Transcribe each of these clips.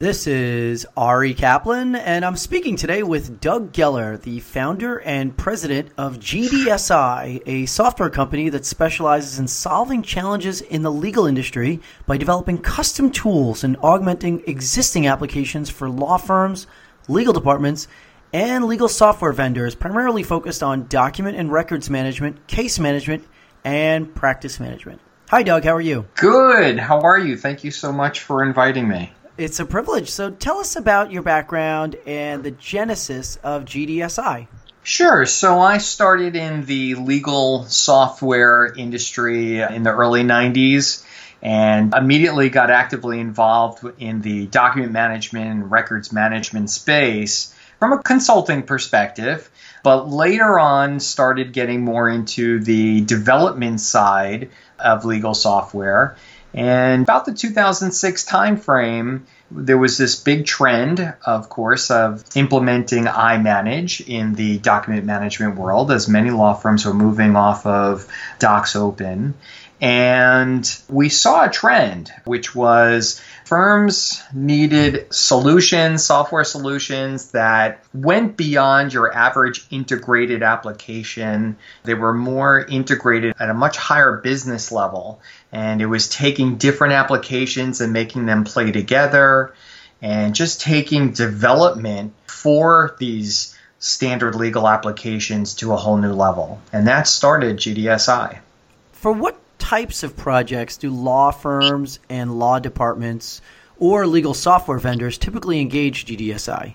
This is Ari Kaplan, and I'm speaking today with Doug Geller, the founder and president of GDSI, a software company that specializes in solving challenges in the legal industry by developing custom tools and augmenting existing applications for law firms, legal departments, and legal software vendors, primarily focused on document and records management, case management, and practice management. Hi, Doug. How are you? Good. How are you? Thank you so much for inviting me. It's a privilege. So tell us about your background and the genesis of GDSI. Sure. So I started in the legal software industry in the early 90s and immediately got actively involved in the document management and records management space from a consulting perspective. But later on, started getting more into the development side of legal software and about the 2006 timeframe, there was this big trend, of course, of implementing iManage in the document management world, as many law firms were moving off of Docs Open. And we saw a trend, which was firms needed solutions, software solutions that went beyond your average integrated application. They were more integrated at a much higher business level. And it was taking different applications and making them play together and just taking development for these standard legal applications to a whole new level. And that started GDSI. For what types of projects do law firms and law departments or legal software vendors typically engage GDSI?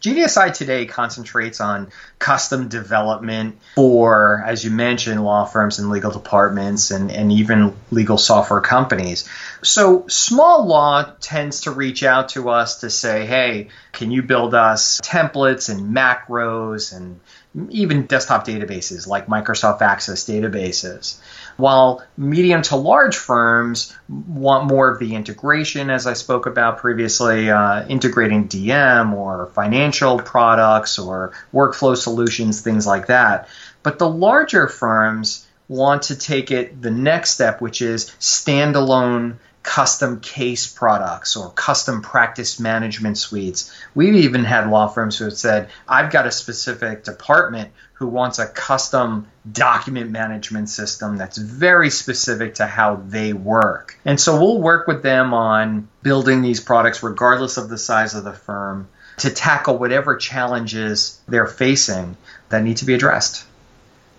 GDSI today concentrates on custom development for, as you mentioned, law firms and legal departments and, and even legal software companies. So small law tends to reach out to us to say, hey, can you build us templates and macros and even desktop databases like Microsoft Access databases? While medium to large firms want more of the integration, as I spoke about previously, uh, integrating DM or financial products or workflow solutions, things like that. But the larger firms want to take it the next step, which is standalone custom case products or custom practice management suites. We've even had law firms who have said, I've got a specific department who wants a custom document management system that's very specific to how they work. And so we'll work with them on building these products, regardless of the size of the firm, to tackle whatever challenges they're facing that need to be addressed.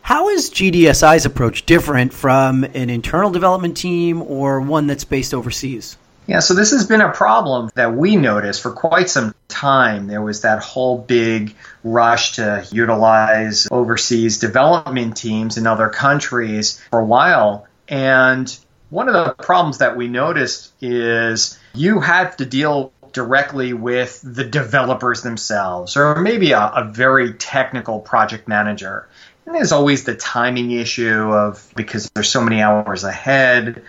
How is GDSI's approach different from an internal development team or one that's based overseas? Yeah, so this has been a problem that we noticed for quite some time. There was that whole big rush to utilize overseas development teams in other countries for a while. And one of the problems that we noticed is you have to deal directly with the developers themselves, or maybe a, a very technical project manager. And there's always the timing issue of because there's so many hours ahead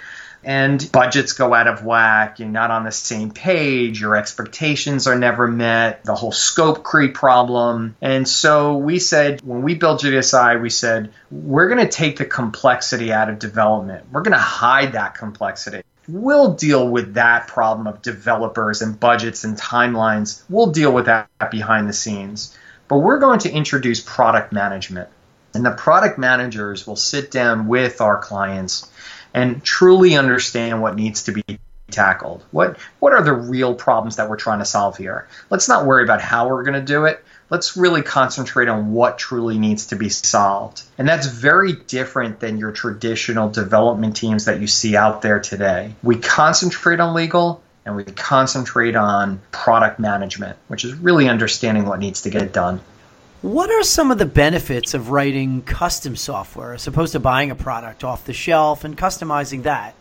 and budgets go out of whack, you're not on the same page, your expectations are never met, the whole scope creep problem. And so we said, when we built GDSI, we said, we're going to take the complexity out of development. We're going to hide that complexity. We'll deal with that problem of developers and budgets and timelines. We'll deal with that behind the scenes. But we're going to introduce product management. And the product managers will sit down with our clients and truly understand what needs to be tackled. What what are the real problems that we're trying to solve here? Let's not worry about how we're going to do it. Let's really concentrate on what truly needs to be solved. And that's very different than your traditional development teams that you see out there today. We concentrate on legal and we concentrate on product management, which is really understanding what needs to get done. What are some of the benefits of writing custom software as opposed to buying a product off the shelf and customizing that?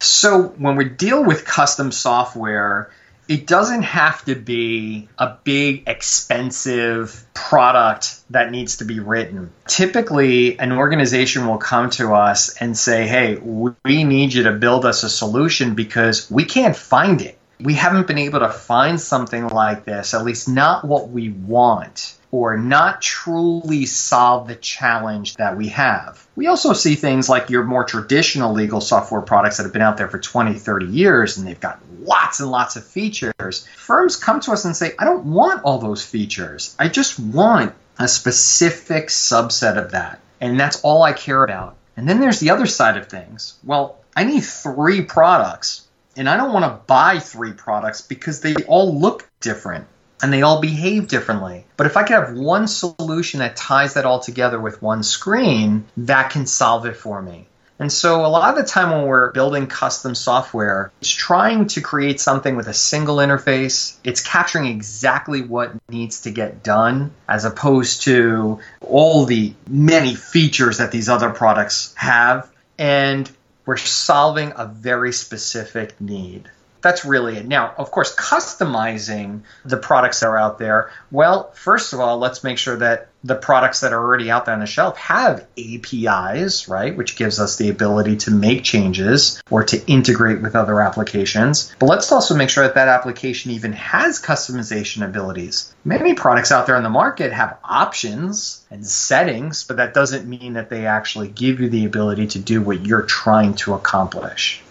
So, when we deal with custom software, it doesn't have to be a big, expensive product that needs to be written. Typically, an organization will come to us and say, Hey, we need you to build us a solution because we can't find it we haven't been able to find something like this, at least not what we want, or not truly solve the challenge that we have. We also see things like your more traditional legal software products that have been out there for 20, 30 years and they've got lots and lots of features. Firms come to us and say, I don't want all those features. I just want a specific subset of that. And that's all I care about. And then there's the other side of things. Well, I need three products and I don't want to buy three products because they all look different and they all behave differently. But if I could have one solution that ties that all together with one screen, that can solve it for me. And so, a lot of the time when we're building custom software, it's trying to create something with a single interface. It's capturing exactly what needs to get done, as opposed to all the many features that these other products have. And we're solving a very specific need. That's really it. Now, of course, customizing the products that are out there. Well, first of all, let's make sure that the products that are already out there on the shelf have APIs, right, which gives us the ability to make changes or to integrate with other applications. But let's also make sure that that application even has customization abilities. Many products out there on the market have options and settings, but that doesn't mean that they actually give you the ability to do what you're trying to accomplish.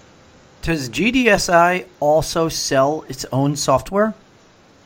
Does GDSI also sell its own software?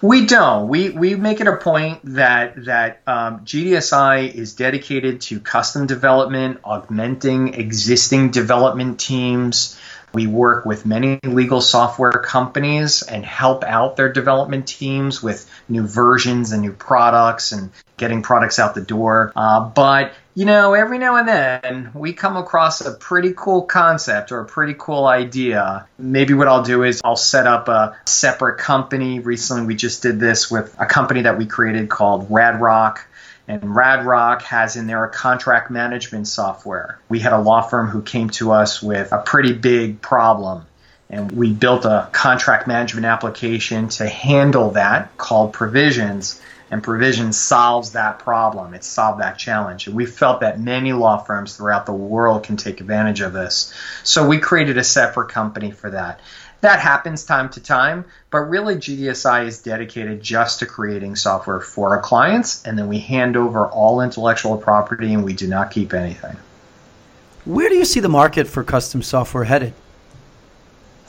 We don't. We we make it a point that that um, GDSI is dedicated to custom development, augmenting existing development teams. We work with many legal software companies and help out their development teams with new versions and new products and getting products out the door. Uh, but you know, every now and then we come across a pretty cool concept or a pretty cool idea. Maybe what I'll do is I'll set up a separate company. Recently, we just did this with a company that we created called RadRock. And RadRock has in there a contract management software. We had a law firm who came to us with a pretty big problem. And we built a contract management application to handle that called Provisions and provision solves that problem. It solved that challenge. And we felt that many law firms throughout the world can take advantage of this. So we created a separate company for that. That happens time to time, but really GDSI is dedicated just to creating software for our clients, and then we hand over all intellectual property and we do not keep anything. Where do you see the market for custom software headed?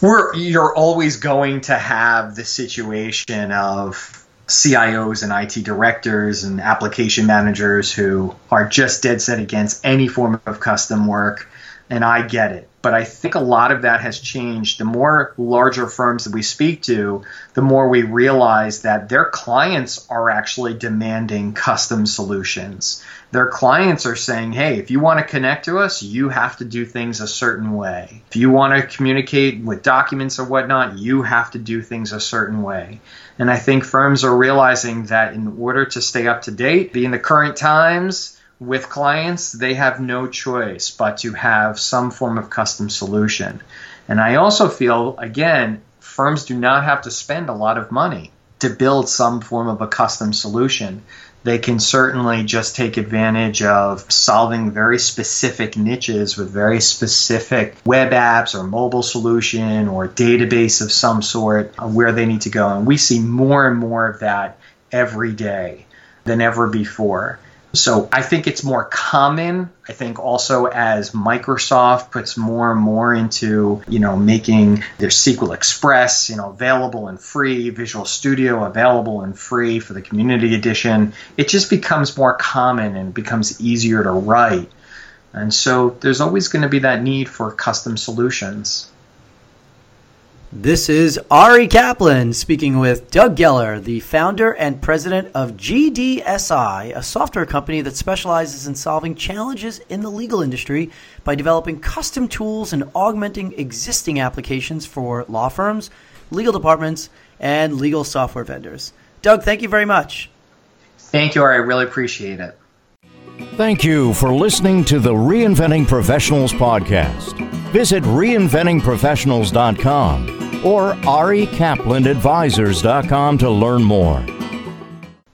We're, you're always going to have the situation of CIOs and IT directors and application managers who are just dead set against any form of custom work. And I get it. But I think a lot of that has changed. The more larger firms that we speak to, the more we realize that their clients are actually demanding custom solutions. Their clients are saying, hey, if you want to connect to us, you have to do things a certain way. If you want to communicate with documents or whatnot, you have to do things a certain way. And I think firms are realizing that in order to stay up to date, be in the current times, with clients, they have no choice but to have some form of custom solution. And I also feel, again, firms do not have to spend a lot of money to build some form of a custom solution. They can certainly just take advantage of solving very specific niches with very specific web apps or mobile solution or database of some sort where they need to go. And we see more and more of that every day than ever before. So I think it's more common. I think also as Microsoft puts more and more into, you know, making their SQL Express, you know, available and free, Visual Studio available and free for the community edition, it just becomes more common and becomes easier to write. And so there's always going to be that need for custom solutions. This is Ari Kaplan speaking with Doug Geller, the founder and president of GDSI, a software company that specializes in solving challenges in the legal industry by developing custom tools and augmenting existing applications for law firms, legal departments, and legal software vendors. Doug, thank you very much. Thank you, Ari. I really appreciate it. Thank you for listening to the Reinventing Professionals podcast. Visit reinventingprofessionals.com or arikaplanadvisors.com to learn more.